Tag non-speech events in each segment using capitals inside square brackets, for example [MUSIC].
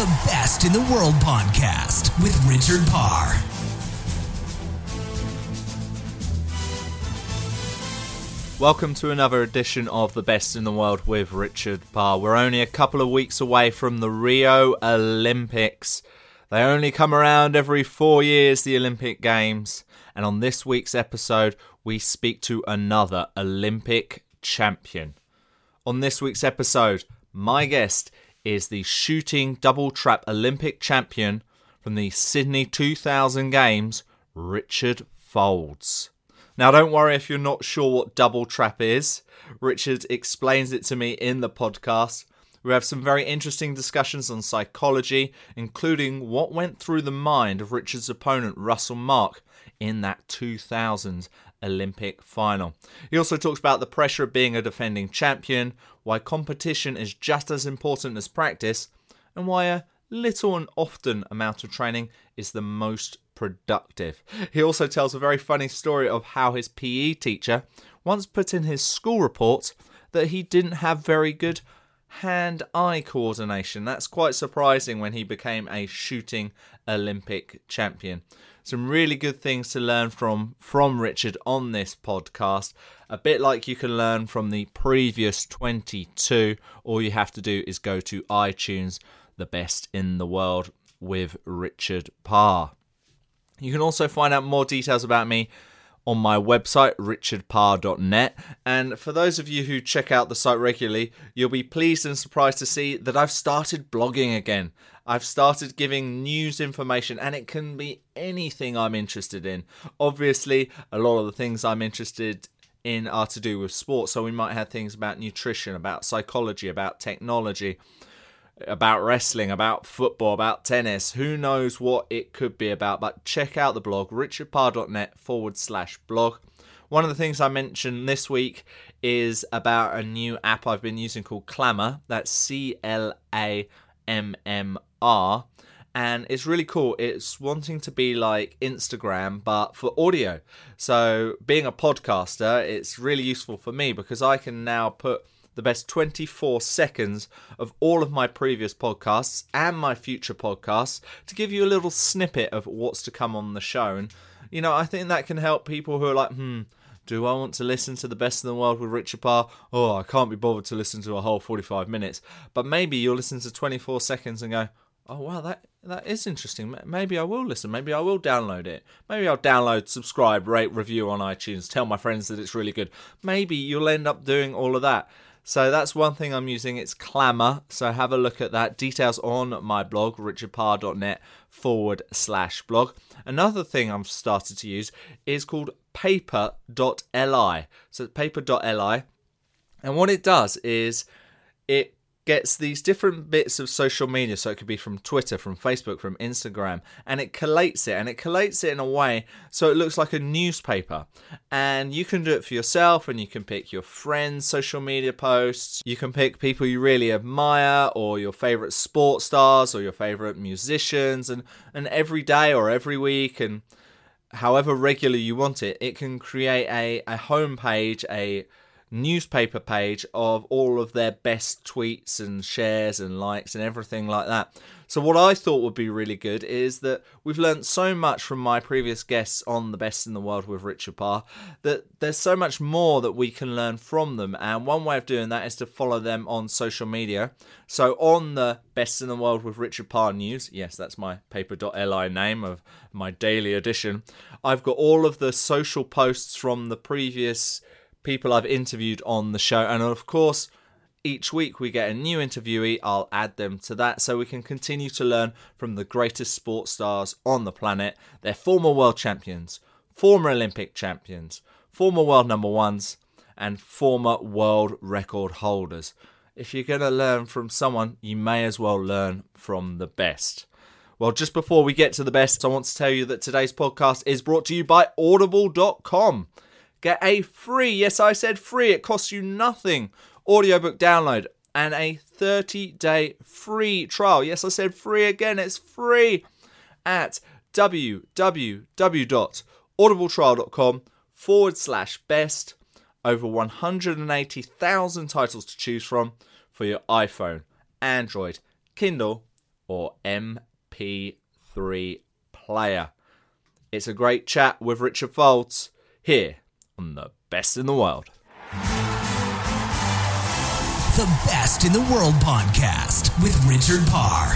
The Best in the World podcast with Richard Parr. Welcome to another edition of The Best in the World with Richard Parr. We're only a couple of weeks away from the Rio Olympics. They only come around every four years, the Olympic Games. And on this week's episode, we speak to another Olympic champion. On this week's episode, my guest is the shooting double trap Olympic champion from the Sydney 2000 Games, Richard Faulds. Now, don't worry if you're not sure what double trap is. Richard explains it to me in the podcast. We have some very interesting discussions on psychology, including what went through the mind of Richard's opponent, Russell Mark, in that 2000 Olympic final. He also talks about the pressure of being a defending champion, why competition is just as important as practice, and why a little and often amount of training is the most productive. He also tells a very funny story of how his PE teacher once put in his school report that he didn't have very good hand eye coordination. That's quite surprising when he became a shooting Olympic champion. Some really good things to learn from from Richard on this podcast. A bit like you can learn from the previous 22. All you have to do is go to iTunes, the best in the world with Richard Parr. You can also find out more details about me on my website, richardparr.net. And for those of you who check out the site regularly, you'll be pleased and surprised to see that I've started blogging again. I've started giving news information, and it can be anything I'm interested in. Obviously, a lot of the things I'm interested in are to do with sports, so we might have things about nutrition, about psychology, about technology about wrestling, about football, about tennis. Who knows what it could be about? But check out the blog, richardparr.net forward slash blog. One of the things I mentioned this week is about a new app I've been using called Clammr. That's C L A M M R. And it's really cool. It's wanting to be like Instagram, but for audio. So, being a podcaster, it's really useful for me because I can now put the best 24 seconds of all of my previous podcasts and my future podcasts to give you a little snippet of what's to come on the show. And, you know, I think that can help people who are like, hmm, do I want to listen to the best in the world with Richard Parr? Oh, I can't be bothered to listen to a whole 45 minutes. But maybe you'll listen to 24 seconds and go, oh, wow, that, that is interesting. Maybe I will listen. Maybe I will download it. Maybe I'll download, subscribe, rate, review on iTunes, tell my friends that it's really good. Maybe you'll end up doing all of that. So that's one thing I'm using. It's Clammr. So have a look at that. Details on my blog, richardparr.net forward slash blog. Another thing I've started to use is called paper.li. So paper.li. And what it does is it gets these different bits of social media. So it could be from Twitter, from Facebook, from Instagram, and it collates it and it collates it in a way so it looks like a newspaper. And you can do it for yourself and you can pick your friends' social media posts. You can pick people you really admire or your favorite sports stars or your favorite musicians and, and every day or every week and however regular you want it, it can create a, a homepage, a newspaper page of all of their best tweets and shares and likes and everything like that. So, what I thought would be really good is that we've learned so much from my previous guests on The Best in the World with Richard Parr that there's so much more that we can learn from them. And one way of doing that is to follow them on social media. So, on the Best in the World with Richard Parr news, yes, that's my paper.li name of my daily edition, I've got all of the social posts from the previous people I've interviewed on the show. And of course, each week we get a new interviewee. I'll add them to that so we can continue to learn from the greatest sports stars on the planet. They're former world champions, former Olympic champions, former world number ones, and former world record holders. If you're going to learn from someone, you may as well learn from the best. Well, just before we get to the best, I want to tell you that today's podcast is brought to you by Audible.com. Get a free, yes, I said free, it costs you nothing, audiobook download and a 30 day free trial. Yes, I said free again, it's free at www.audibletrial.com forward slash best. Over 180,000 titles to choose from for your iPhone, Android, Kindle, or MP3 player. It's a great chat with Richard Faulds here on the best in the world. The Best in the World podcast with Richard Parr.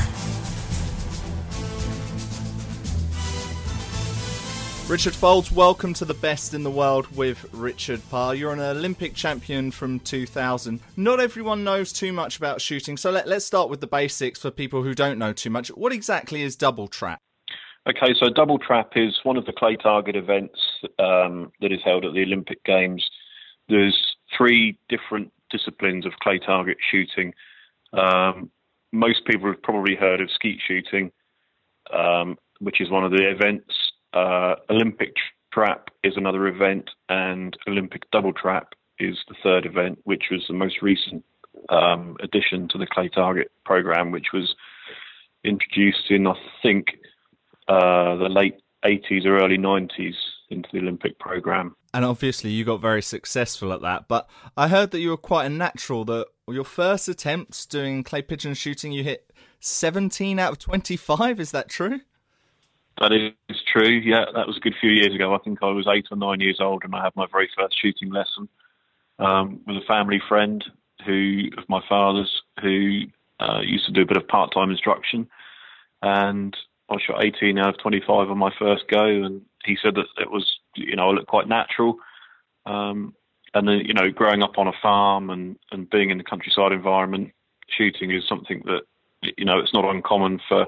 Richard Faulds, welcome to the Best in the World with Richard Parr. You're an Olympic champion from 2000. Not everyone knows too much about shooting, so let, us start with the basics for people who don't know too much. What exactly is double trap? Okay, so double trap is one of the clay target events um, that is held at the Olympic Games. There's three different disciplines of clay target shooting. Um, most people have probably heard of skeet shooting, um, which is one of the events. Uh, Olympic trap is another event, and Olympic double trap is the third event, which was the most recent um, addition to the clay target program, which was introduced in, I think, uh, the late 80s or early 90s into the Olympic program. And obviously, you got very successful at that. But I heard that you were quite a natural. That your first attempts doing clay pigeon shooting, you hit 17 out of 25. Is that true? That is true. Yeah, that was a good few years ago. I think I was eight or nine years old, and I had my very first shooting lesson um, with a family friend who of my father's who uh, used to do a bit of part-time instruction, and I shot 18 out of 25 on my first go, and he said that it was, you know, I looked quite natural. Um, and then, you know, growing up on a farm and, and being in the countryside environment, shooting is something that, you know, it's not uncommon for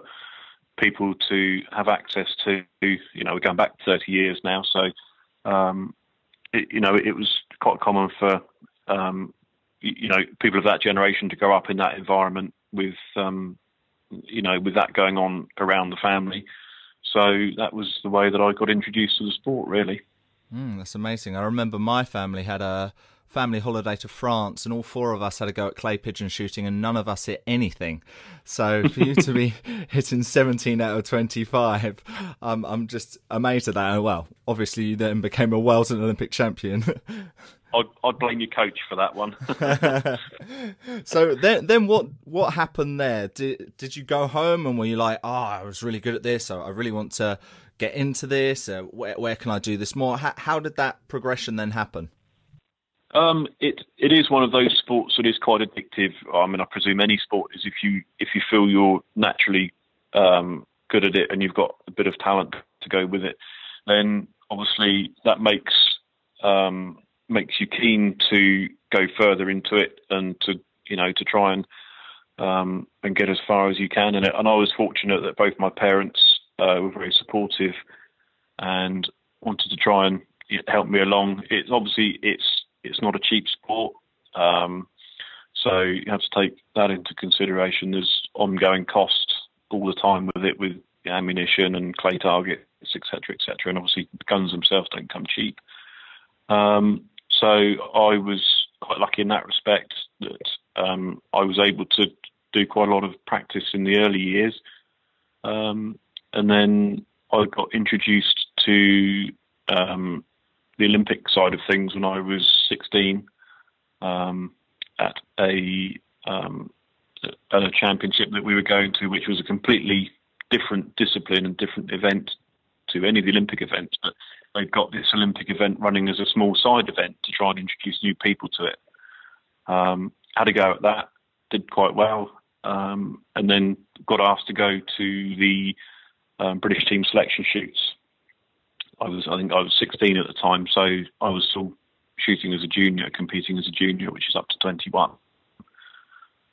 people to have access to. You know, we're going back 30 years now, so, um, it, you know, it was quite common for, um, you know, people of that generation to grow up in that environment with, um, you know, with that going on around the family. So that was the way that I got introduced to the sport, really. Mm, that's amazing. I remember my family had a family holiday to France, and all four of us had to go at clay pigeon shooting, and none of us hit anything. So for you to be [LAUGHS] hitting 17 out of 25, um, I'm just amazed at that. well, obviously, you then became a world and Olympic champion. [LAUGHS] I'd, I'd blame your coach for that one. [LAUGHS] [LAUGHS] so then, then what what happened there? Did did you go home and were you like, oh, I was really good at this. I really want to get into this. Uh, where where can I do this more? How, how did that progression then happen? Um, it it is one of those sports that is quite addictive. I mean, I presume any sport is if you if you feel you're naturally um, good at it and you've got a bit of talent to go with it, then obviously that makes um, makes you keen to go further into it and to you know to try and um, and get as far as you can in it. And I was fortunate that both my parents uh, were very supportive and wanted to try and help me along. It's obviously it's it's not a cheap sport, um, so you have to take that into consideration. There's ongoing costs all the time with it, with ammunition and clay targets, etc., etc. And obviously, guns themselves don't come cheap. Um, so I was quite lucky in that respect that um, I was able to do quite a lot of practice in the early years. Um, and then I got introduced to um, the Olympic side of things when I was 16. um, at a um, at a championship that we were going to, which was a completely different discipline and different event to any of the Olympic events. But they've got this Olympic event running as a small side event to try and introduce new people to it. Um, had a go at that, did quite well, um, and then got asked to go to the um, British team selection shoots. I was, I think, I was 16 at the time, so I was still shooting as a junior, competing as a junior, which is up to 21.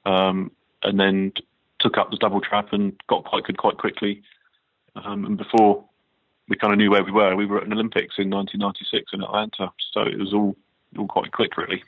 Um, and then took up the double trap and got quite good quite quickly. Um, and before we kind of knew where we were, we were at an Olympics in 1996 in Atlanta. So it was all all quite quick, really.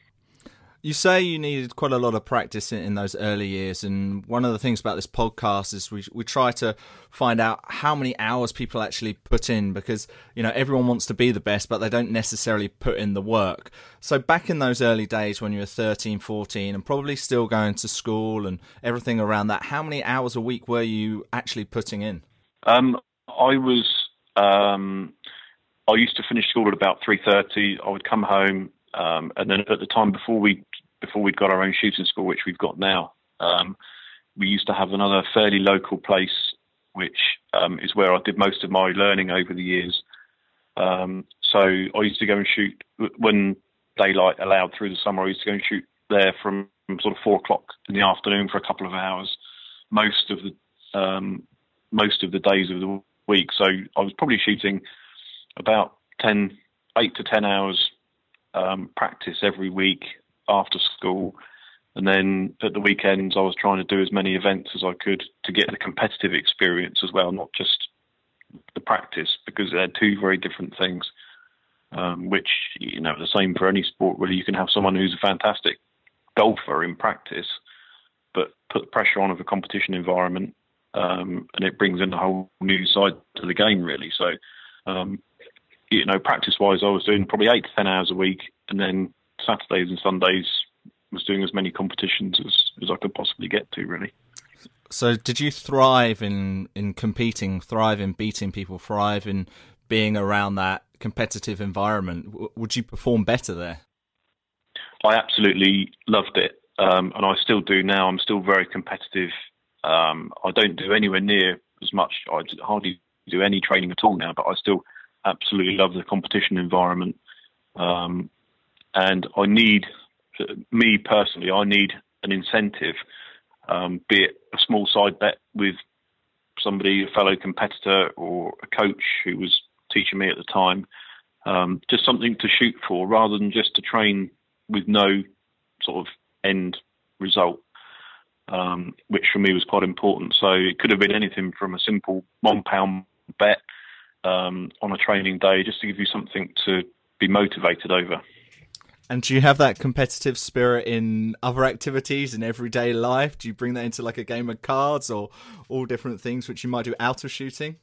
You say you needed quite a lot of practice in, in, those early years, and one of the things about this podcast is we we try to find out how many hours people actually put in because you know everyone wants to be the best, but they don't necessarily put in the work. So back in those early days when you were 13, 14, and probably still going to school and everything around that, how many hours a week were you actually putting in? Um, I was. Um, I used to finish school at about three thirty. I would come home, um, and then at the time before we before we'd got our own shooting school, which we've got now. Um, we used to have another fairly local place, which um, is where I did most of my learning over the years. Um, so I used to go and shoot when daylight allowed through the summer. I used to go and shoot there from, from sort of four o'clock in the afternoon for a couple of hours, most of the um, most of the days of the week. So I was probably shooting about 10, 8 to ten hours um, practice every week after school. And then at the weekends, I was trying to do as many events as I could to get the competitive experience as well, not just the practice, because they're two very different things. Um, which you know, the same for any sport. Really, you can have someone who's a fantastic golfer in practice, but put pressure on of a competition environment, um, and it brings in a whole new side to the game. Really, so um, you know, practice-wise, I was doing probably eight to ten hours a week, and then Saturdays and Sundays was doing as many competitions as, as I could possibly get to, really. So, did you thrive in, in competing, thrive in beating people, thrive in being around that competitive environment? W- would you perform better there? I absolutely loved it, um, and I still do now. I'm still very competitive. Um, I don't do anywhere near as much. I hardly do any training at all now, but I still absolutely love the competition environment. Um, and I need, me personally, I need an incentive, um, be it a small side bet with somebody, a fellow competitor, or a coach who was teaching me at the time, um, just something to shoot for rather than just to train with no sort of end result. Um, which for me was quite important. So it could have been anything from a simple one pound bet um, on a training day, just to give you something to be motivated over. And do you have that competitive spirit in other activities in everyday life? Do you bring that into like a game of cards or all different things which you might do out of shooting?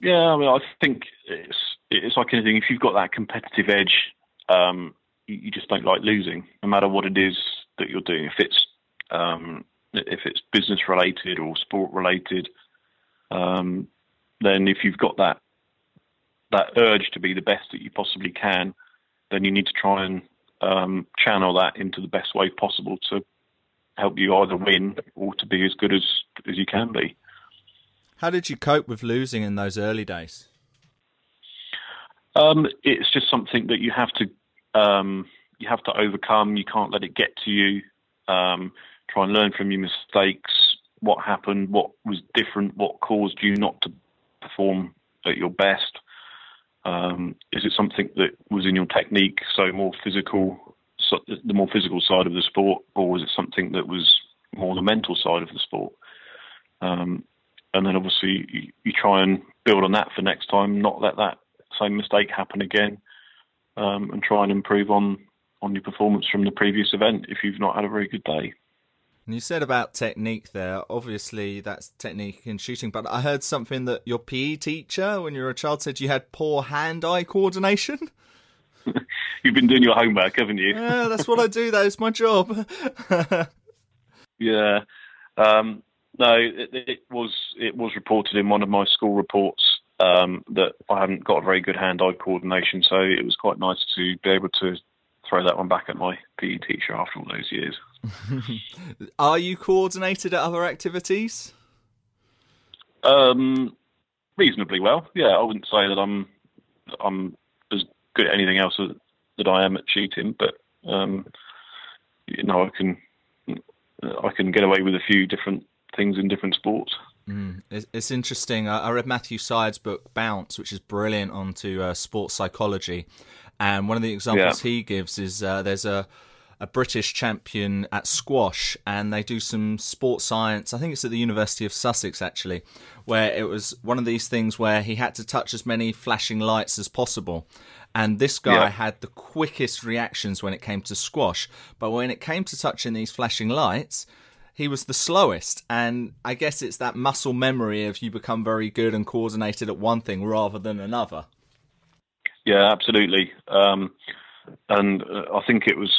Yeah, I mean, I think it's it's like anything. If you've got that competitive edge, um, you, you, just don't like losing, no matter what it is that you're doing. If it's if it's business related or sport related, um, then if you've got that that urge to be the best that you possibly can, then you need to try and um, channel that into the best way possible to help you either win or to be as good as as you can be. How did you cope with losing in those early days? Um, it's just something that you have to um, you have to overcome. You can't let it get to you. Um, try and learn from your mistakes. What happened? What was different? What caused you not to perform at your best? Um, is it something that was in your technique, so more physical, so the more physical side of the sport, or was it something that was more the mental side of the sport? Um, and then obviously you, you, try and build on that for next time, not let that same mistake happen again, um, and try and improve on on your performance from the previous event if you've not had a very good day. And you said about technique there. Obviously, that's technique in shooting. But I heard something that your PE teacher, when you were a child, said you had poor hand-eye coordination. [LAUGHS] You've been doing your homework, haven't you? yeah, that's what I do. That is my job. [LAUGHS] yeah. Um, no, it, it, was it was reported in one of my school reports um, that I hadn't got a very good hand-eye coordination. So it was quite nice to be able to throw that one back at my PE teacher after all those years. [LAUGHS] Are you coordinated at other activities? Um, reasonably well. Yeah, I wouldn't say that I'm I'm as good at anything else that I am at shooting, but um, you know, I can I can get away with a few different things in different sports. Mm, it's, it's, interesting. I, I, read Matthew Syed's book Bounce, which is brilliant onto uh, sports psychology, and one of the examples yeah. he gives is uh, there's a a British champion at squash, and they do some sports science. I think it's at the University of Sussex, actually, where it was one of these things where he had to touch as many flashing lights as possible. And this guy yeah. had the quickest reactions when it came to squash, but when it came to touching these flashing lights, he was the slowest. And I guess it's that muscle memory of you become very good and coordinated at one thing rather than another. Yeah, absolutely. Um, and uh, I think it was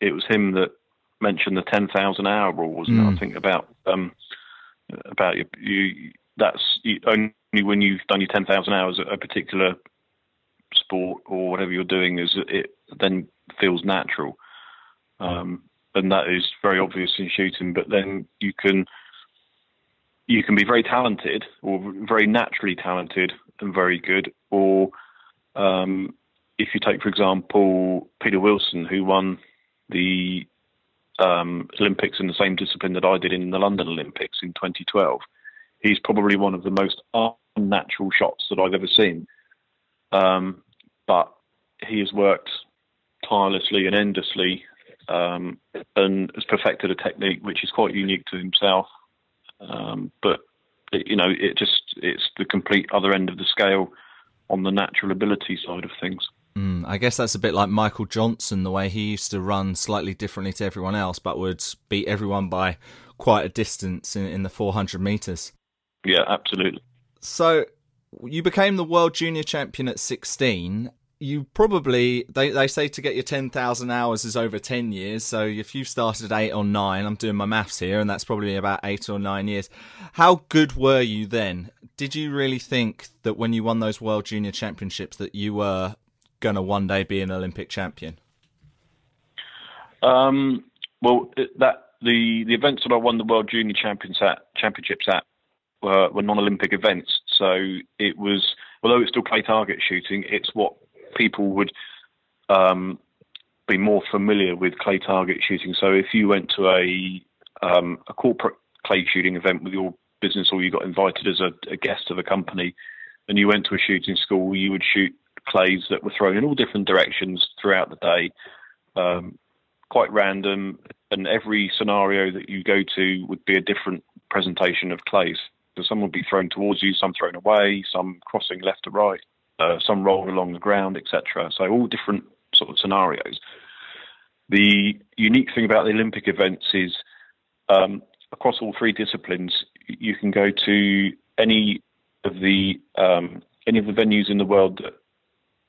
it was him that mentioned the ten thousand hour rule, wasn't mm. it? I mm. think about um, about you, you that's you, only when you've done your ten thousand hours at a particular sport or whatever you're doing is it then feels natural. Um, and that is very obvious in shooting. But then you can you can be very talented or very naturally talented and very good, or um, if you take, for example, Peter Wilson, who won the um, Olympics in the same discipline that I did in the London Olympics in 2012. He's probably one of the most unnatural shots that I've ever seen. Um, but he has worked tirelessly and endlessly um, and has perfected a technique which is quite unique to himself. Um, but it, you know, it just it's the complete other end of the scale on the natural ability side of things. Mm, I guess that's a bit like Michael Johnson, the way he used to run slightly differently to everyone else, but would beat everyone by quite a distance in, in the 400 meters. Yeah, absolutely. So you became the world junior champion at 16. You probably they, they say to get your 10,000 hours is over 10 years. So if you started at 8 or 9, I'm doing my maths here and that's probably about 8 or 9 years. How good were you then? Did you really think that when you won those world junior championships that you were going to one day be an Olympic champion? Um, well, that the the events that I won the World Junior Champions at, Championships at were, were non-Olympic events. So it was, although it's still clay target shooting, it's what people would um, be more familiar with clay target shooting. So if you went to a um, a corporate clay shooting event with your business, or you got invited as a, a guest of a company, and you went to a shooting school, you would shoot clays that were thrown in all different directions throughout the day, um, quite random. And every scenario that you go to would be a different presentation of clays. So some would be thrown towards you, some thrown away, some crossing left to right, uh, some rolled along the ground, etc. So all different sort of scenarios. The unique thing about the Olympic events is um, across all three disciplines, you can go to any of the um, any of the venues in the world that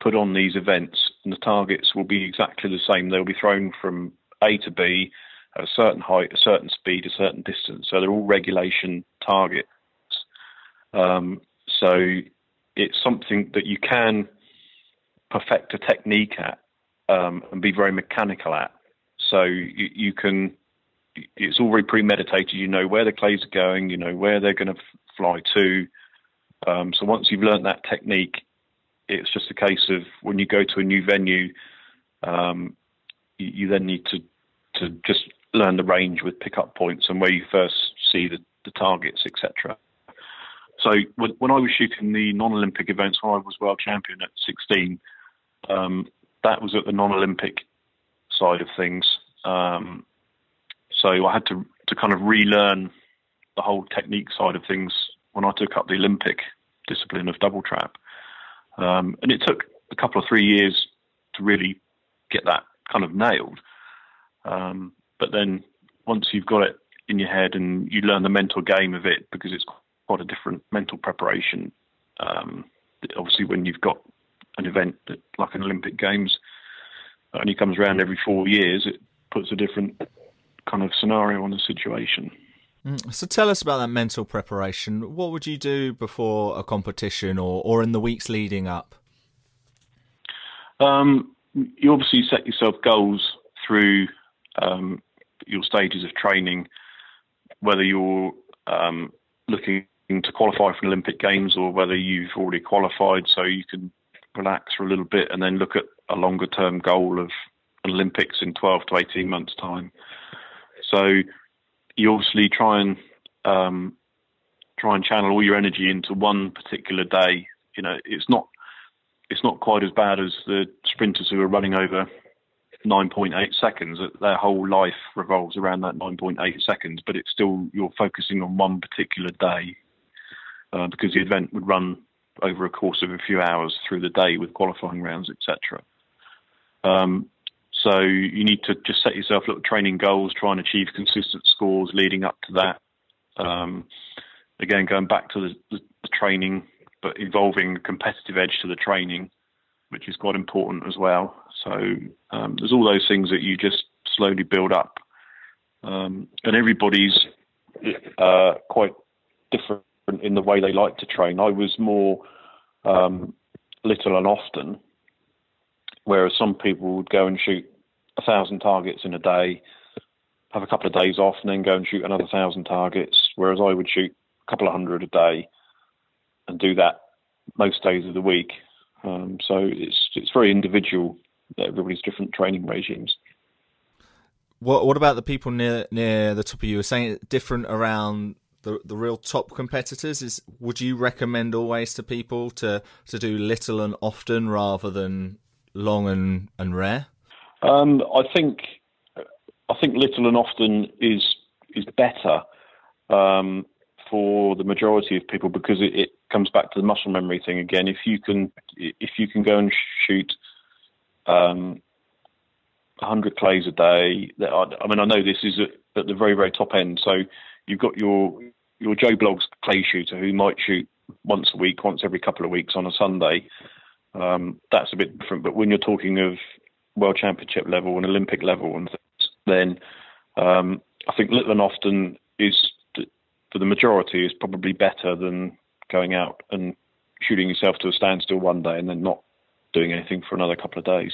put on these events, and the targets will be exactly the same. They'll be thrown from A to B at a certain height, a certain speed, a certain distance. So they're all regulation targets. Um, so it's something that you can perfect a technique at um, and be very mechanical at. So you, you, can, it's very premeditated. You know where the clays are going, you know where they're going to fly to. Um, so once you've learned that technique, it's just a case of when you go to a new venue, um, you, you, then need to to just learn the range with pickup points and where you first see the, the targets, etc. So when, when, I was shooting the non-Olympic events, when I was world champion at 16, um, that was at the non-Olympic side of things. Um, so I had to to kind of relearn the whole technique side of things when I took up the Olympic discipline of double trap. Um, and it took a couple of three years to really get that kind of nailed. Um, but then once you've got it in your head and you learn the mental game of it, because it's quite a different mental preparation. Um, obviously, when you've got an event that, like an Olympic Games only comes around every four years, it puts a different kind of scenario on the situation. Mm, so tell us about that mental preparation. What would you do before a competition or, or in the weeks leading up? Um, you obviously set yourself goals through um, your stages of training, whether you're um, looking to qualify for an Olympic Games or whether you've already qualified, so you can relax for a little bit and then look at a longer term goal of Olympics in 12 to 18 months' time. So you obviously try and um, try and channel all your energy into one particular day. You know, it's not it's not quite as bad as the sprinters who are running over 9.8 seconds. Their whole life revolves around that 9.8 seconds, but it's still you're focusing on one particular day uh, because the event would run over a course of a few hours through the day with qualifying rounds, etc. Um, so you need to just set yourself little training goals, try and achieve consistent scores leading up to that. Um, again, going back to the, the, the, training, but involving a competitive edge to the training, which is quite important as well. So um, there's all those things that you just slowly build up, um, and everybody's uh, quite different in the way they like to train. I was more um, little and often, whereas some people would go and shoot a thousand targets in a day, have a couple of days off, and then go and shoot another thousand targets. Whereas I would shoot a couple of hundred a day and do that most days of the week. Um, so it's it's very individual. Everybody's different training regimes. What what about the people near near the top of you? Are saying different around the the real top competitors? Is would you recommend always to people to to do little and often rather than long and and rare? Um, I think I think little and often is is better um, for the majority of people because it, it, comes back to the muscle memory thing again. If you can if you can go and shoot um, 100 clays a day, I mean I know this is at, at the very very top end. So you've got your your Joe Bloggs clay shooter who might shoot once a week, once every couple of weeks on a Sunday. Um, that's a bit different. But when you're talking of world championship level and Olympic level, and things, then um, I think little and often is for the majority is probably better than going out and shooting yourself to a standstill one day and then not doing anything for another couple of days.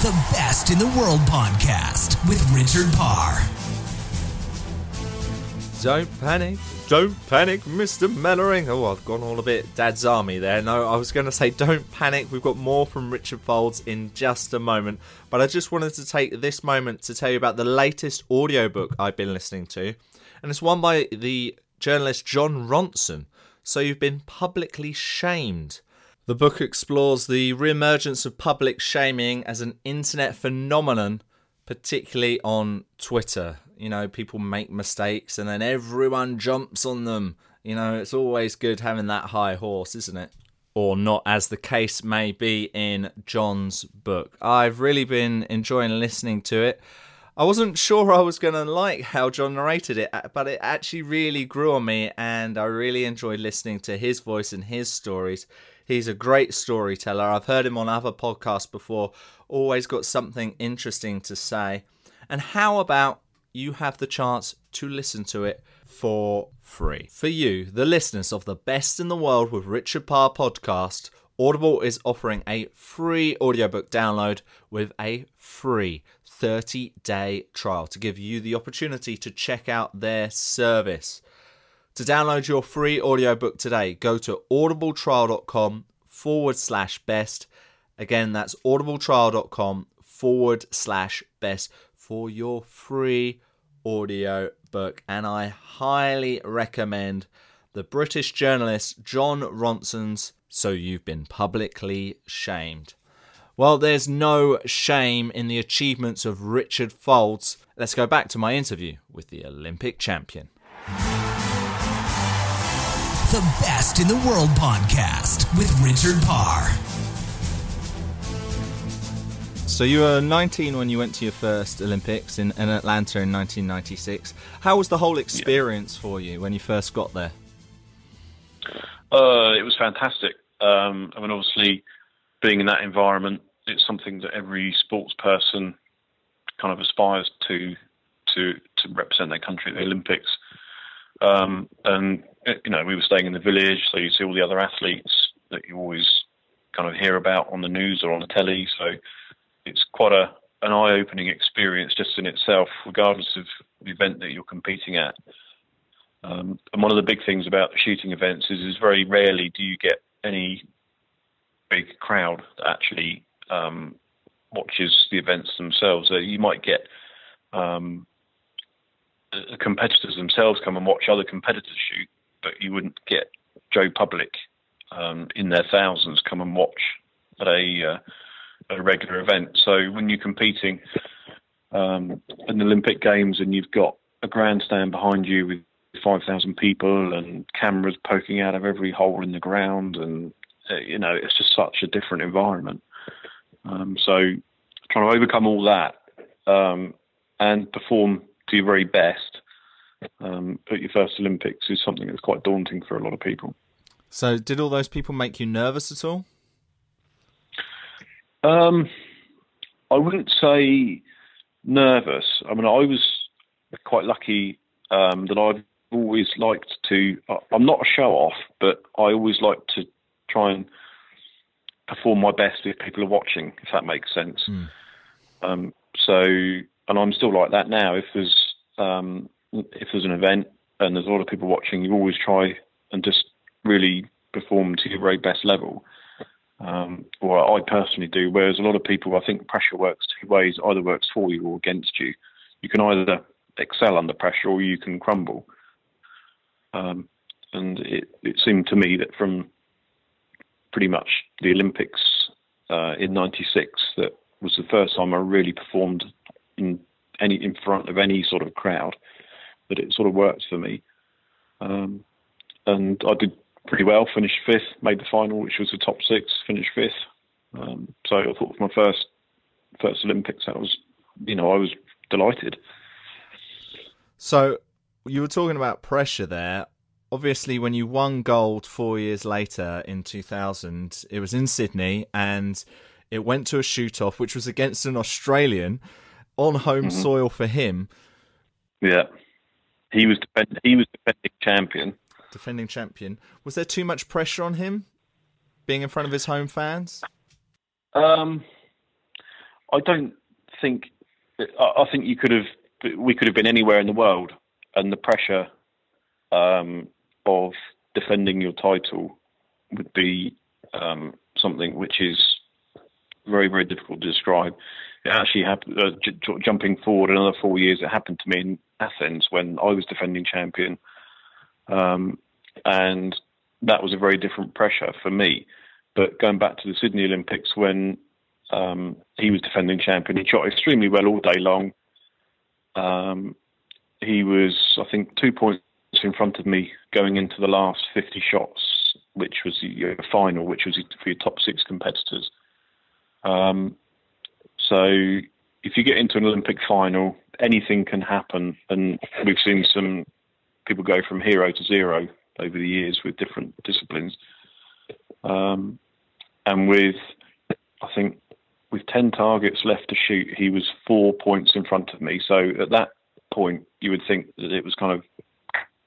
The Best in the World podcast with Richard Parr. Don't panic, don't panic, Mr. Mainwaring. Oh, I've gone all a bit Dad's Army there. No, I was going to say don't panic. We've got more from Richard Faulds in just a moment. But I just wanted to take this moment to tell you about the latest audiobook I've been listening to. And it's one by the journalist Jon Ronson. So you've been publicly shamed. The book explores the re-emergence of public shaming as an internet phenomenon, particularly on Twitter. You know, people make mistakes and then everyone jumps on them. You know, it's always good having that high horse, isn't it? Or not, as the case may be in Jon's book. I've really been enjoying listening to it. I wasn't sure I was going to like how Jon narrated it, uh, but it actually really grew on me, and I really enjoyed listening to his voice and his stories. He's a great storyteller. I've heard him on other podcasts before, always got something interesting to say. And how about you have the chance to listen to it for free. For you, the listeners of the Best in the World with Richard Parr podcast, Audible is offering a free audiobook download with a free 30 day trial to give you the opportunity to check out their service. To download your free audiobook today, go to audibletrial.com forward slash best. Again, that's audibletrial.com forward slash best for your free audio book. And I highly recommend the British journalist Jon Ronson's So You've Been Publicly Shamed. Well, there's no shame in the achievements of Richard Faulds. Let's go back to my interview with the Olympic champion. The Best in the World podcast with Richard Parr. So you were 19 when you went to your first Olympics in, in Atlanta in 1996. How was the whole experience yeah. for you when you first got there? Uh, it was fantastic. Um, I mean, obviously, being in that environment, it's something that every sports person kind of aspires to to to represent their country at the Olympics. Um, and you know, we were staying in the village, so you see all the other athletes that you always kind of hear about on the news or on the telly. So it's quite a an eye-opening experience just in itself, regardless of the event that you're competing at. Um, and one of the big things about shooting events is, is very rarely do you get any big crowd that actually um, watches the events themselves. So you might get um, the competitors themselves come and watch other competitors shoot, but you wouldn't get Joe Public um, in their thousands come and watch at a, uh, a regular event. So when you're competing um, in the Olympic Games and you've got a grandstand behind you with 5,000 people and cameras poking out of every hole in the ground, and uh, you know it's just such a different environment. Um, so trying to overcome all that um, and perform to your very best um, at your first Olympics is something that's quite daunting for a lot of people. So, did all those people make you nervous at all? Um, I wouldn't say nervous. I mean, I was quite lucky um, that I've always liked to. I'm not a show off, but I always like to try and perform my best if people are watching, if that makes sense. Mm. Um, so, and I'm still like that now. If there's um, if there's an event and there's a lot of people watching, you always try and just really perform to your very best level. Um, or I personally do. Whereas a lot of people, I think pressure works two ways: either works for you or against you. You can either excel under pressure or you can crumble. Um, and it, it seemed to me that from pretty much the Olympics uh, in '96 that was the first time I really performed in any in front of any sort of crowd. That it sort of worked for me, um, and I did pretty well. Finished fifth, made the final, which was the top six. Finished fifth, um, so I thought for my first first Olympics, that was you know I was delighted. So you were talking about pressure there obviously when you won gold four years later in 2000 it was in sydney and it went to a shoot off which was against an australian on home mm-hmm. soil for him yeah he was defend- he was defending champion. Defending champion. Was there too much pressure on him being in front of his home fans? Um i don't think i think you could have we could have been anywhere in the world and the pressure um, of defending your title would be um, something which is very, very difficult to describe. It actually happened, uh, j- jumping forward another four years, it happened to me in Athens when I was defending champion. Um, and that was a very different pressure for me. But going back to the Sydney Olympics when um, he was defending champion, he shot extremely well all day long. Um, he was, I think, two points in front of me going into the last 50 shots, which was the final, which was for your top six competitors. Um, so if you get into an Olympic final, anything can happen, and we've seen some people go from hero to zero over the years with different disciplines. Um, and with, I think, with 10 targets left to shoot, he was four points in front of me. So at that point, you would think that it was kind of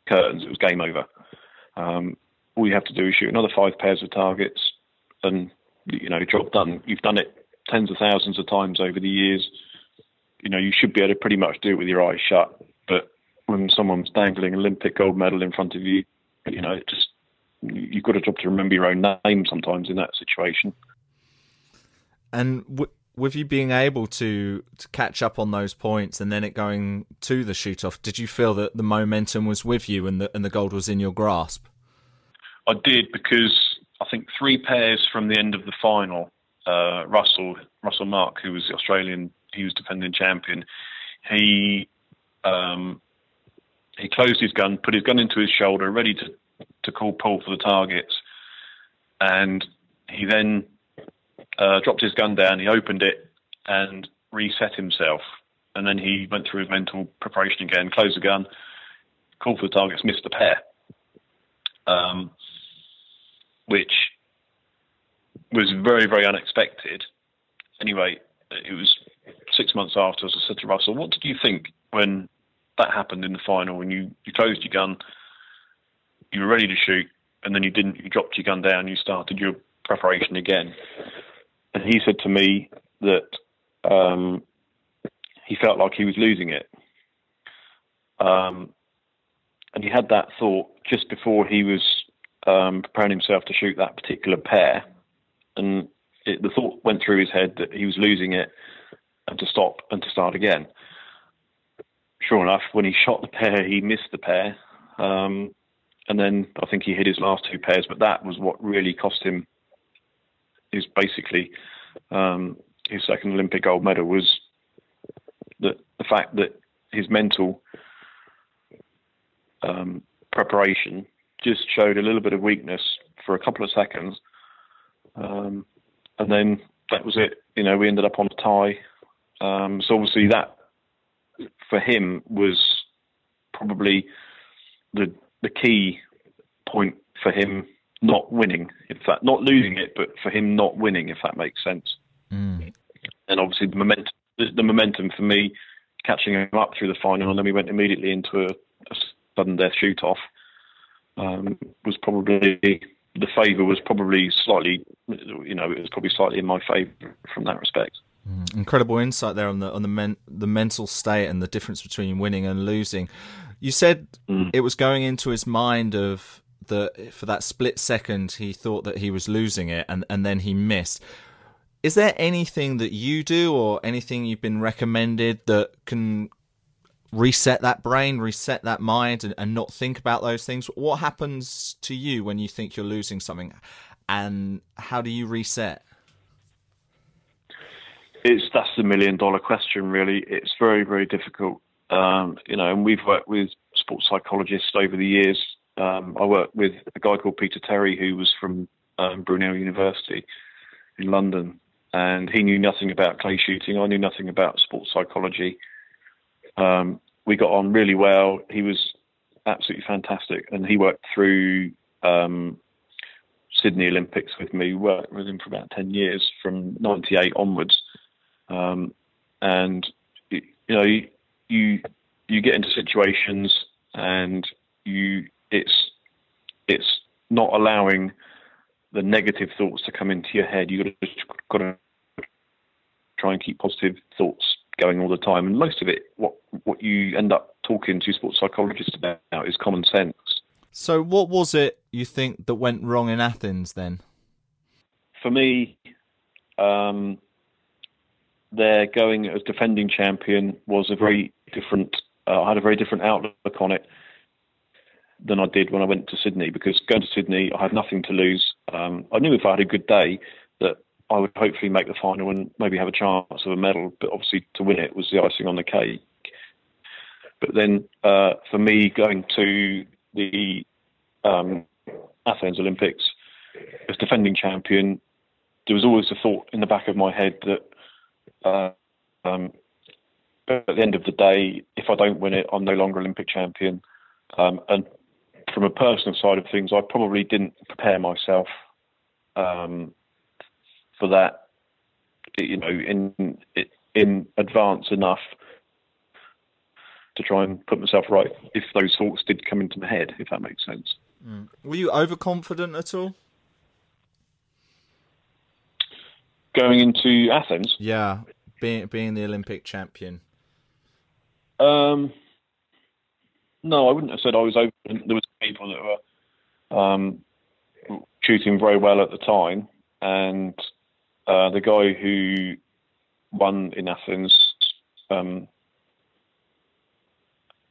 curtains. It was game over. Um, all you have to do is shoot another five pairs of targets, and you know, job done. You've done it tens of thousands of times over the years. You know, you should be able to pretty much do it with your eyes shut. But when someone's dangling an Olympic gold medal in front of you, you know, it just you've got a job to remember your own name sometimes in that situation. And w- with you being able to to catch up on those points and then it going to the shoot off, did you feel that the momentum was with you and the and the gold was in your grasp? I did because I think three pairs from the end of the final, uh, Russell Russell Mark, who was the Australian, he was defending champion. He um, he closed his gun, put his gun into his shoulder, ready to to call pull for the targets, and he then uh, dropped his gun down. He opened it and reset himself, and then he went through his mental preparation again, closed the gun, called for the targets, missed the pair, um, which was very very unexpected. Anyway, it was six months after, as I said to Russell, what did you think when that happened in the final when you, you closed your gun, you were ready to shoot, and then you didn't. You dropped your gun down. You started your preparation again. And he said to me that um, he felt like he was losing it. Um, and he had that thought just before he was um, preparing himself to shoot that particular pair. And it, the thought went through his head that he was losing it and to stop and to start again sure enough, when he shot the pair, he missed the pair. Um, and then I think he hit his last two pairs, but that was what really cost him his basically um, his second Olympic gold medal was the the fact that his mental um, preparation just showed a little bit of weakness for a couple of seconds, um, and then that was it. You know, we ended up on a tie. Um, so obviously that for him was probably the the key point for him not winning, in fact, not losing it, but for him not winning, if that makes sense. Mm. And obviously the momentum, the, the, momentum for me catching him up through the final, and then we went immediately into a, a sudden death shoot off. Um, was probably the favour was probably slightly, you know, it was probably slightly in my favour from that respect. Mm, incredible insight there on the on the men, the mental state and the difference between winning and losing. You said mm. it was going into his mind of the for that split second he thought that he was losing it and and then he missed. Is there anything that you do or anything you've been recommended that can reset that brain, reset that mind, and, and not think about those things? What happens to you when you think you're losing something, and how do you reset? It's that's the million dollar question, really. It's very, very difficult. Um, you know, and we've worked with sports psychologists over the years. Um, I worked with a guy called Peter Terry, who was from um, Brunel University in London, and he knew nothing about clay shooting. I knew nothing about sports psychology. Um, we got on really well. He was absolutely fantastic, and he worked through um, Sydney Olympics with me. Worked with him for about ten years, from '98 onwards. Um, and you know, you, you you get into situations and you it's it's not allowing the negative thoughts to come into your head. You got to got to try and keep positive thoughts going all the time. And most of it, what what you end up talking to sports psychologists about is common sense. So, what was it you think that went wrong in Athens then? For me, um, their going as defending champion was a very different. Uh, I had a very different outlook on it than I did when I went to Sydney because going to Sydney, I had nothing to lose. Um, I knew if I had a good day that I would hopefully make the final and maybe have a chance of a medal, but obviously to win it was the icing on the cake. But then uh, for me, going to the um, Athens Olympics as defending champion, there was always a thought in the back of my head that uh, um, at the end of the day, if I don't win it, I'm no longer Olympic champion. Um, and from a personal side of things, I probably didn't prepare myself um, for that, you know, in in advance enough to try and put myself right if those thoughts did come into my head, if that makes sense. Mm. Were you overconfident at all? Going into Athens? Yeah, being being the Olympic champion. Um, no, I wouldn't have said I was open. There was people that were um, shooting very well at the time, and uh, the guy who won in Athens, um,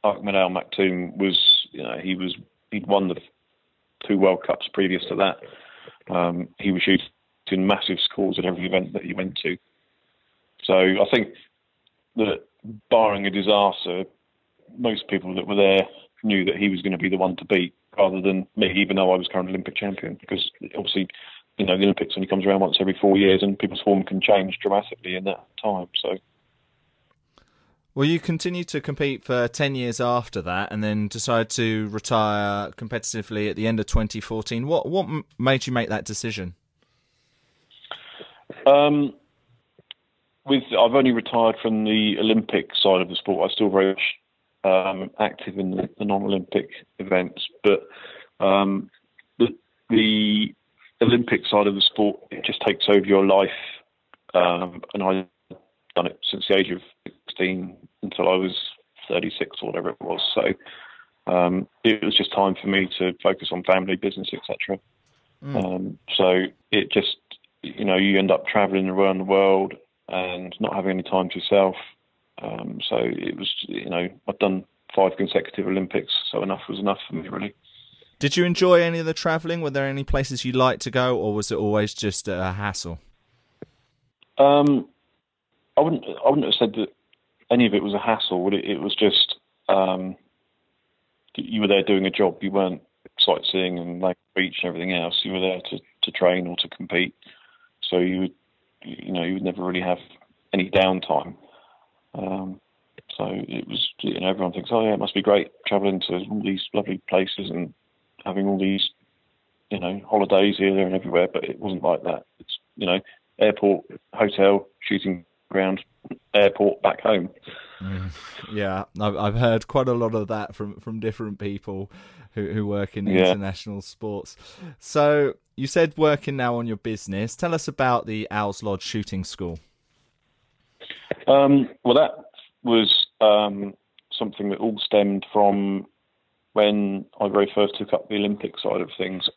Ahmed Al Maktoum, was you know he was he'd won the two World Cups previous to that. Um, he was shooting massive scores at every event that he went to. So I think that barring a disaster, most people that were there knew that he was going to be the one to beat rather than me, even though I was current Olympic champion. Because obviously, you know, the Olympics only comes around once every four years, and people's form can change dramatically in that time. So. Well, you continued to compete for 10 years after that and then decided to retire competitively at the end of 2014. What what made you make that decision? Um, with I've only retired from the Olympic side of the sport. I'm still very um, active in the, the, non-Olympic events, but um, the, the, Olympic side of the sport it just takes over your life. Um, and I've done it since the age of 16 until I was 36 or whatever it was. So um, it was just time for me to focus on family, business, etc. Mm. Um, so it just you know you end up traveling around the world and not having any time to yourself. Um, so it was, you know, I've done five consecutive Olympics, so enough was enough for me, really. Did you enjoy any of the travelling? Were there any places you liked to go, or was it always just a hassle? Um, I wouldn't. I wouldn't have said that any of it was a hassle. It, it was just um, you were there doing a job. You weren't sightseeing and like beach and everything else. You were there to, to train or to compete. So you would you know you would never really have any downtime. Um, so it was, you know, everyone thinks, oh yeah, it must be great traveling to all these lovely places and having all these, you know, holidays here, there, and everywhere. But it wasn't like that. It's, you know, airport, hotel, shooting ground, airport, back home. Mm, yeah, I've I've heard quite a lot of that from from different people who who work in yeah. international sports. So you said working now on your business. Tell us about the Owls Lodge Shooting School. Um, well, that was um, something that all stemmed from when I very first took up the Olympic side of things.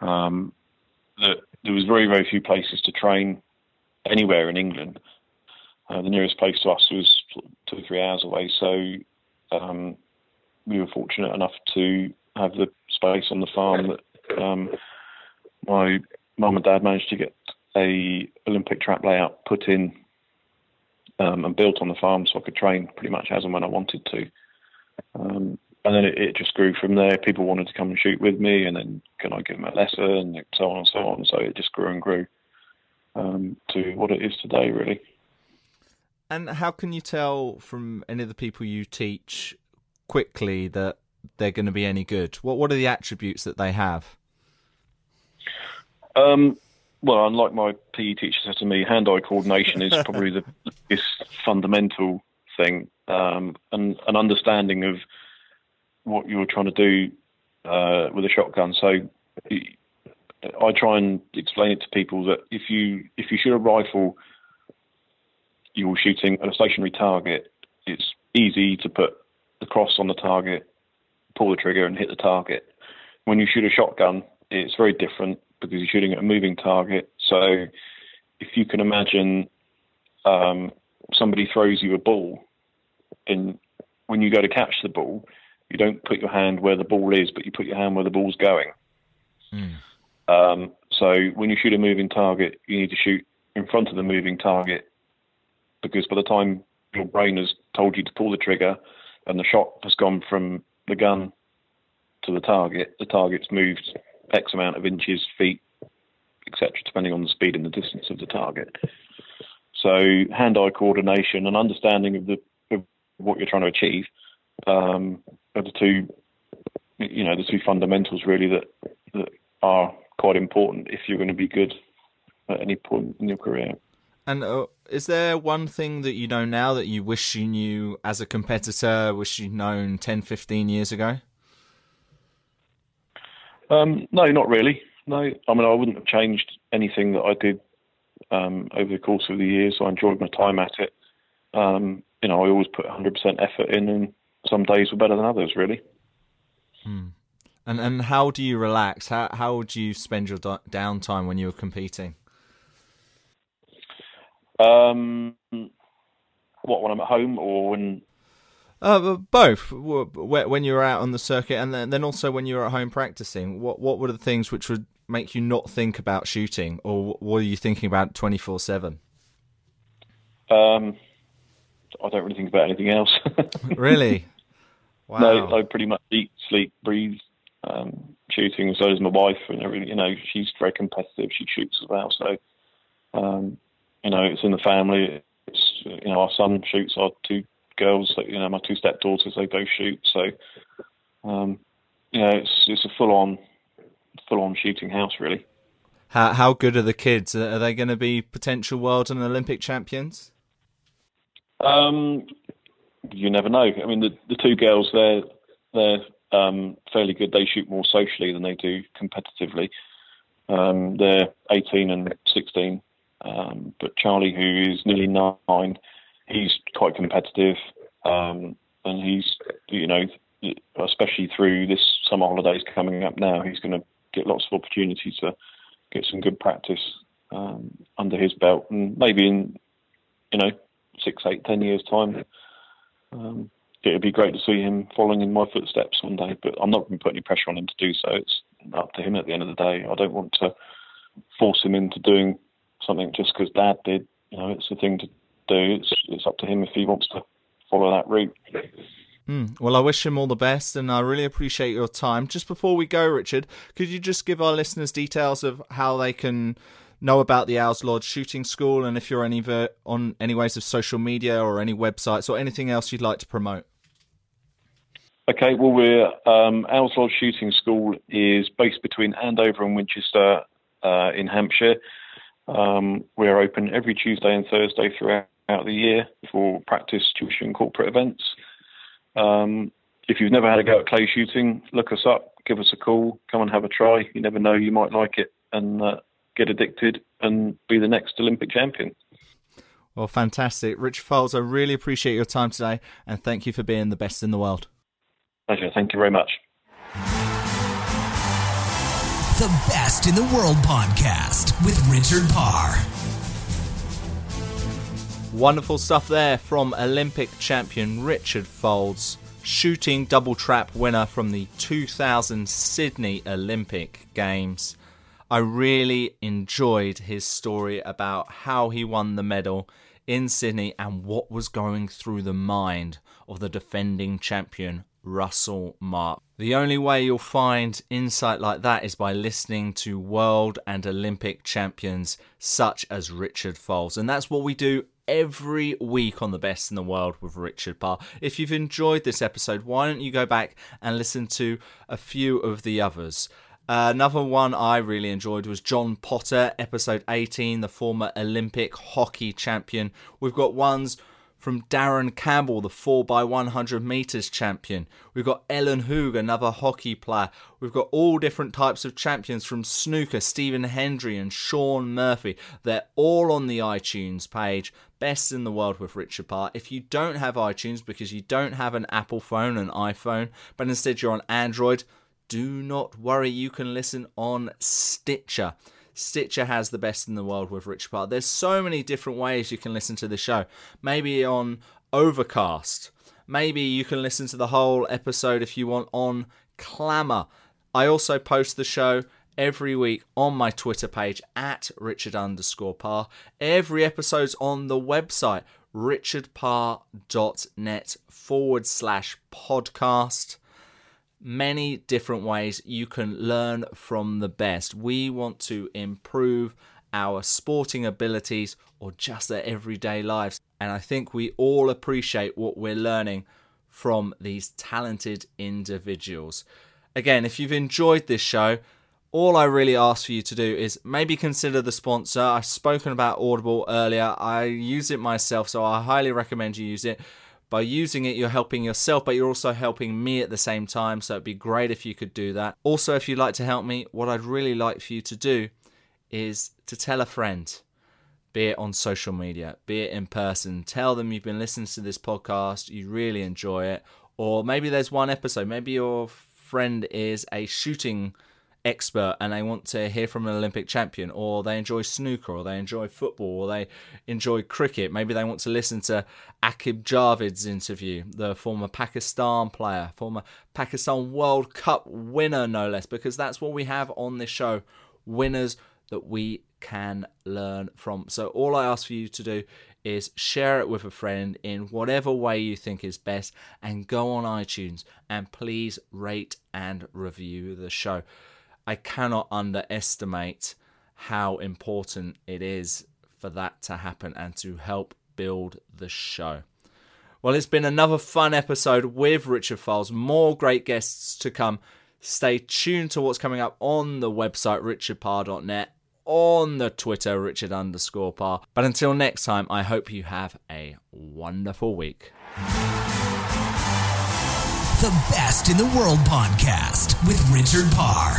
Um, that there was very very few places to train anywhere in England. Uh, the nearest place to us was two or three hours away, so um, we were fortunate enough to have the space on the farm that um, my mum and dad managed to get a Olympic track layout put in um, and built on the farm, so I could train pretty much as and when I wanted to. Um, and then it, it, just grew from there. People wanted to come and shoot with me, and then can I give them a lesson, and so on and so on. So it just grew and grew um, to what it is today, really. And how can you tell from any of the people you teach quickly that they're going to be any good? What What are the attributes that they have? Um, well, unlike my PE teacher said to me, hand-eye coordination is [LAUGHS] probably the biggest fundamental thing, um, and an understanding of what you're trying to do uh, with a shotgun. So I try and explain it to people that if you if you shoot a rifle, you're shooting at a stationary target. It's easy to put the cross on the target, pull the trigger, and hit the target. When you shoot a shotgun, it's very different because you're shooting at a moving target. So if you can imagine um, somebody throws you a ball, and when you go to catch the ball, you don't put your hand where the ball is, but you put your hand where the ball's going. Mm. Um, so when you shoot a moving target, you need to shoot in front of the moving target because by the time your brain has told you to pull the trigger and the shot has gone from the gun to the target, the target's moved X amount of inches, feet, etc., depending on the speed and the distance of the target. So hand-eye coordination and understanding of the of what you're trying to achieve um, are the two, you know, the two fundamentals really that that are quite important if you're going to be good at any point in your career. And uh, is there one thing that you know now that you wish you knew as a competitor, wish you'd known 10, 15 years ago? Um, no, not really. No, I mean, I wouldn't have changed anything that I did um, over the course of the years. I enjoyed my time at it. Um, you know, I always put 100% effort in, and some days were better than others, really. Hmm. And and how do you relax? How how do you spend your downtime when you're competing? Um, what when I'm at home or when? Uh, both. When you're out on the circuit, and then, also when you're at home practicing, what what were the things which would make you not think about shooting, or what are you thinking about twenty four seven? Um, I don't really think about anything else. [LAUGHS] [LAUGHS] really? Wow. No, I pretty much eat, sleep, breathe, um, shooting. So does my wife, and everything. You know, she's very competitive. She shoots as well. So, um, you know, it's in the family. It's you know, our son shoots. Our two girls, you know, my two stepdaughters, they both shoot. So, um, you know, it's it's a full on, full on shooting house, really. How how good are the kids? Are they going to be potential world and Olympic champions? Um, you never know. I mean, the the two girls, they're they're um, fairly good. They shoot more socially than they do competitively. Um, they're 18 and 16. Um, but Charlie, who is nearly nine, he's quite competitive, um, and he's you know, especially through this summer holidays coming up now, he's going to get lots of opportunities to get some good practice um, under his belt, and maybe in you know six, eight, ten years time. Um, it'd be great to see him following in my footsteps one day, but I'm not going to put any pressure on him to do so. It's up to him at the end of the day. I don't want to force him into doing something just because Dad did. You know, it's a thing to do. It's it's up to him if he wants to follow that route. Mm. Well, I wish him all the best, and I really appreciate your time. Just before we go, Richard, could you just give our listeners details of how they can know about the Owls Lodge Shooting School, and if you're any ver- on any ways of social media or any websites or anything else you'd like to promote? Okay, well, we're um, Owls Lodge Shooting School is based between Andover and Winchester uh, in Hampshire. Um, we're open every Tuesday and Thursday throughout the year for practice, tuition, corporate events. Um, if you've never had a go at clay shooting, look us up, give us a call, come and have a try. You never know, you might like it and uh, get addicted and be the next Olympic champion. Well, fantastic. Rich Faulds, I really appreciate your time today and thank you for being the best in the world. Pleasure. Thank you very much. The Best in the World podcast with Richard Parr. Wonderful stuff there from Olympic champion Richard Faulds, shooting double trap winner from the 2000 Sydney Olympic Games. I really enjoyed his story about how he won the medal in Sydney and what was going through the mind of the defending champion Russell Mark. The only way you'll find insight like that is by listening to world and Olympic champions such as Richard Faulds. And that's what we do every week on the best in the world with Richard Parr. If you've enjoyed this episode, why don't you go back and listen to a few of the others? Uh, another one I really enjoyed was Jon Potter, episode 18, the former Olympic hockey champion. We've got ones from Darren Campbell, the 4x100 metres champion. We've got Ellen Hoog, another hockey player. We've got all different types of champions from snooker, Stephen Hendry and Shaun Murphy. They're all on the iTunes page. Best in the world with Richard Parr. If you don't have iTunes because you don't have an Apple phone, an iPhone, but instead you're on Android, do not worry, you can listen on Stitcher. Stitcher has the best in the world with Rich Parr. There's so many different ways you can listen to the show. Maybe on Overcast. Maybe you can listen to the whole episode if you want on Clamour. I also post the show every week on my Twitter page at Richard underscore Parr. Every episode's on the website richardparr.net forward slash podcast many different ways you can learn from the best. We want to improve our sporting abilities or just their everyday lives. And I think we all appreciate what we're learning from these talented individuals. Again, if you've enjoyed this show, all I really ask for you to do is maybe consider the sponsor. I've spoken about Audible earlier. I use it myself, so I highly recommend you use it. By using it, you're helping yourself, but you're also helping me at the same time. So it'd be great if you could do that. Also, if you'd like to help me, what I'd really like for you to do is to tell a friend, be it on social media, be it in person. Tell them you've been listening to this podcast, you really enjoy it. Or maybe there's one episode, maybe your friend is a shooting expert and they want to hear from an Olympic champion, or they enjoy snooker, or they enjoy football, or they enjoy cricket. Maybe they want to listen to Aqib Javed's interview, the former Pakistan player, former Pakistan World Cup winner, no less, because that's what we have on this show winners that we can learn from. So, all I ask for you to do is share it with a friend in whatever way you think is best and go on iTunes and please rate and review the show. I cannot underestimate how important it is for that to happen and to help build the show. Well, it's been another fun episode with Richard Faulds. More great guests to come. Stay tuned to what's coming up on the website, richardparr.net on the Twitter, Richard underscore Parr. But until next time, I hope you have a wonderful week. The Best in the World podcast with Richard Parr.